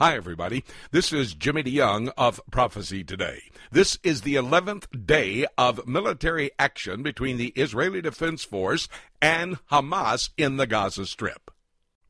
Hi, everybody. This is Jimmy DeYoung of Prophecy Today. This is the 11th day of military action between the Israeli Defense Force and Hamas in the Gaza Strip.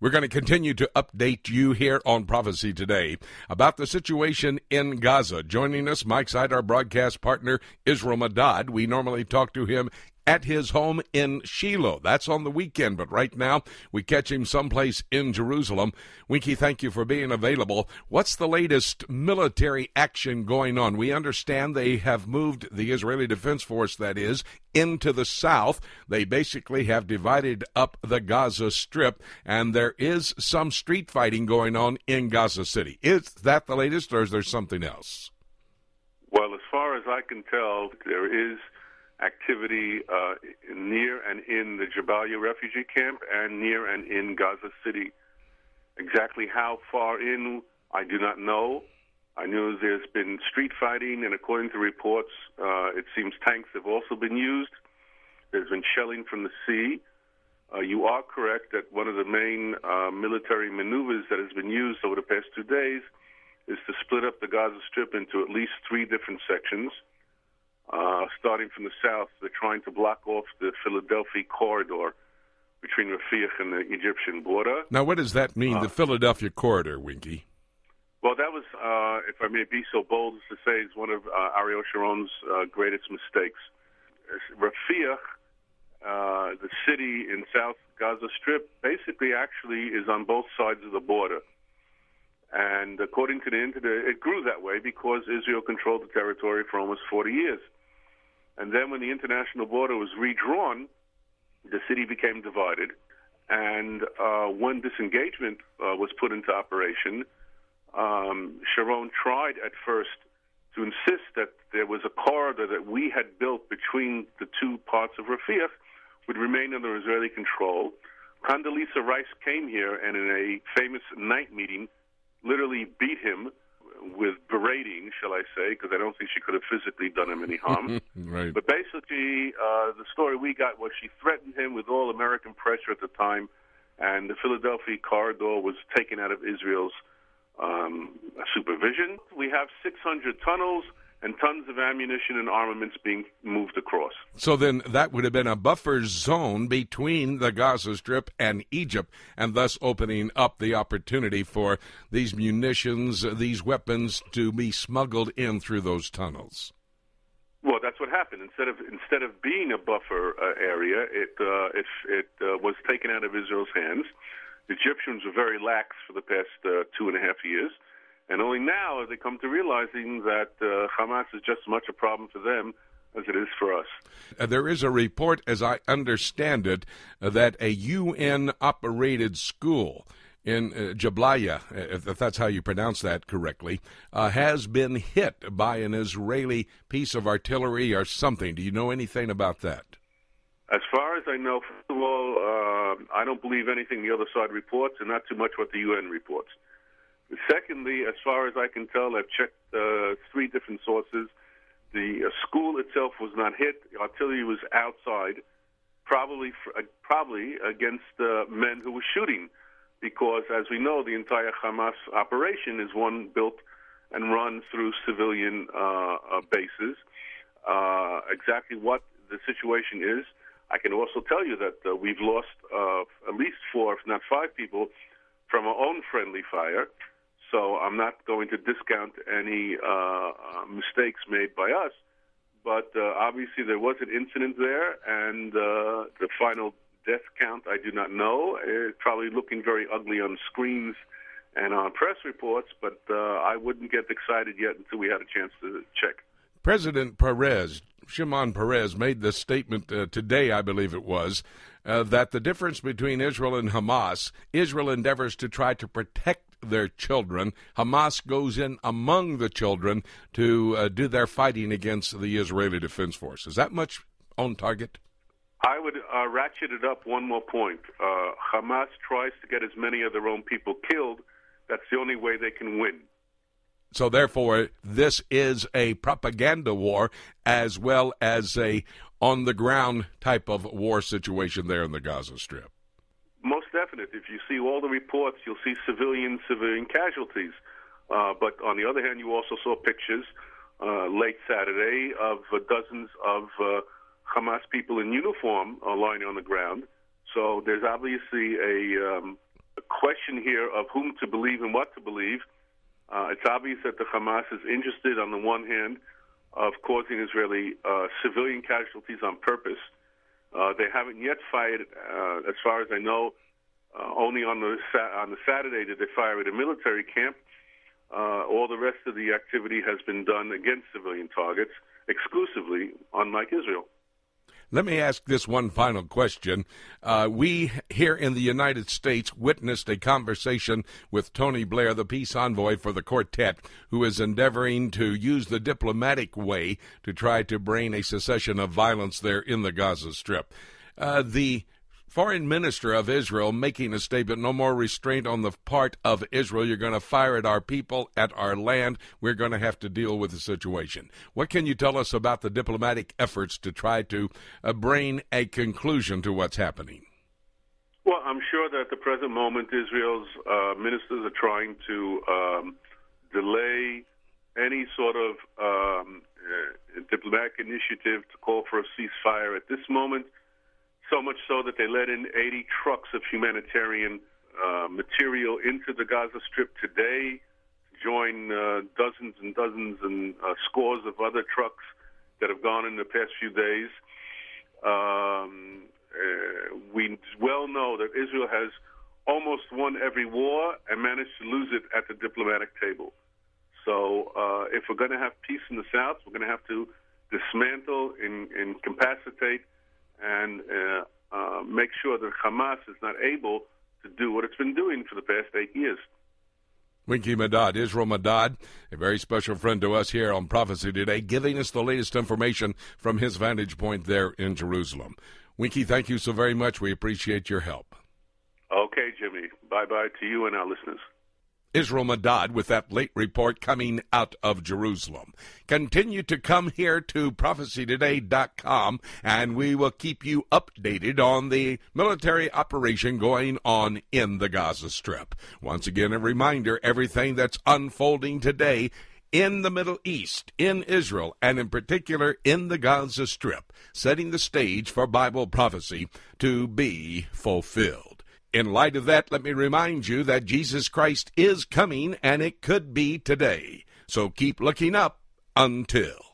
We're going to continue to update you here on Prophecy Today about the situation in Gaza. Joining us, Mike Side, our broadcast partner, Israel Medad. We normally talk to him at his home in Shiloh. That's on the weekend, but right now we catch him someplace in Jerusalem. Winky, thank you for being available. What's the latest military action going on? We understand they have moved the Israeli Defense Force, that is, into the south. They basically have divided up the Gaza Strip, and there is some street fighting going on in Gaza City. Is that the latest, or is there something else? Well, as far as I can tell, there is activity uh, near and in the Jabalia refugee camp and near and in Gaza City. Exactly how far in, I do not know. I know there's been street fighting, and according to reports, uh, it seems tanks have also been used. There's been shelling from the sea. Uh, you are correct that one of the main uh, military maneuvers that has been used over the past two days is to split up the Gaza Strip into at least three different sections. Uh, starting from the south, they're trying to block off the Philadelphia corridor between Rafiah and the Egyptian border. Now, what does that mean, uh, the Philadelphia corridor, Winky? Well, that was, uh, if I may be so bold as to say, is one of uh, Ariel Sharon's uh, greatest mistakes. Rafiah, uh, the city in South Gaza Strip, basically actually is on both sides of the border. And according to the internet, it grew that way because Israel controlled the territory for almost 40 years. And then when the international border was redrawn, the city became divided. And uh, when disengagement uh, was put into operation, um, Sharon tried at first to insist that there was a corridor that we had built between the two parts of Rafiah would remain under Israeli control. Condoleezza Rice came here and in a famous night meeting literally beat him with berating, shall I say, because I don't think she could have physically done him any harm. right. But basically, uh, the story we got was she threatened him with all American pressure at the time, and the Philadelphia corridor was taken out of Israel's um, supervision. We have 600 tunnels and tons of ammunition and armaments being moved across. So then that would have been a buffer zone between the Gaza Strip and Egypt, and thus opening up the opportunity for these munitions, these weapons to be smuggled in through those tunnels. Well, that's what happened. Instead of instead of being a buffer uh, area, it uh, it, it uh, was taken out of Israel's hands. The Egyptians were very lax for the past uh, two and a half years and only now have they come to realizing that uh, Hamas is just as much a problem for them as it is for us. Uh, there is a report, as I understand it, uh, that a UN operated school in uh, Jablaya, if, if, that's how you pronounce that correctly, uh, has been hit by an Israeli piece of artillery or something. Do you know anything about that? As far as I know, first of all, uh, I don't believe anything the other side reports, and not too much what the UN reports. Secondly, as far as I can tell, I've checked uh, three different sources. The uh, school itself was not hit. The artillery was outside, probably for, uh, probably against uh, men who were shooting, because as we know, the entire Hamas operation is one built and run through civilian uh, uh, bases. exactly what the situation is, I can also tell you that we've lost at least four, if not five people, from our own friendly fire. So I'm not going to discount any uh, uh, mistakes made by us. But uh, obviously, there was an incident there, and uh, the final death count I do not know. It's probably looking very ugly on screens and on press reports, but uh, I wouldn't get excited yet until we had a chance to check. President Peres, Shimon Peres, made this statement uh, today, I believe it was, uh, that the difference between Israel and Hamas, Israel endeavors to try to protect their children. Hamas goes in among the children to uh, do their fighting against the Israeli Defense Force. Is that much on target? I would uh, ratchet it up one more point. Uh, Hamas tries to get as many of their own people killed. That's the only way they can win. So, therefore, this is a propaganda war as well as a on the ground type of war situation there in the Gaza Strip definite. If you see all the reports, you'll see civilian civilian casualties. Uh, but on the other hand, you also saw pictures uh, late Saturday of uh, dozens of uh, Hamas people in uniform uh, lying on the ground. So there's obviously a, um, a question here of whom to believe and what to believe. Uh, it's obvious that the Hamas is interested, on the one hand, of causing Israeli uh, civilian casualties on purpose. Uh, they haven't yet fired, uh, as far as I know, uh, only on the on the Saturday did they fire at a military camp. Uh, all the rest of the activity has been done against civilian targets exclusively, unlike Israel. Let me ask this one final question. Uh, we here in the United States witnessed a conversation with Tony Blair, the peace envoy for the quartet, who is endeavoring to use the diplomatic way to try to bring a cessation of violence there in the Gaza Strip. Uh, the foreign minister of Israel making a statement no more restraint on the part of Israel. You're going to fire at our people, at our land. We're going to have to deal with the situation. What can you tell us about the diplomatic efforts to try to uh, bring a conclusion to what's happening? Well, I'm sure that at the present moment, Israel's uh, ministers are trying to um, delay any sort of um, uh, diplomatic initiative to call for a ceasefire at this moment so much so that they let in 80 trucks of humanitarian uh, material into the Gaza Strip today, join uh, dozens and dozens and uh, scores of other trucks that have gone in the past few days. Um, uh, we well know that Israel has almost won every war and managed to lose it at the diplomatic table. So, uh, if we're going to have peace in the South, we're going to have to dismantle and incapacitate and uh, uh, make sure that Hamas is not able to do what it's been doing for the past eight years. Winky Medad, Israel Medad, a very special friend to us here on Prophecy Today, giving us the latest information from his vantage point there in Jerusalem. Winky, thank you so very much. We appreciate your help. Okay, Jimmy. Bye bye to you and our listeners. Israel Medad with that late report coming out of Jerusalem. Continue to come here to prophecytoday.com and we will keep you updated on the military operation going on in the Gaza Strip. Once again, a reminder everything that's unfolding today in the Middle East, in Israel, and in particular in the Gaza Strip, setting the stage for Bible prophecy to be fulfilled. In light of that, let me remind you that Jesus Christ is coming and it could be today. So keep looking up until.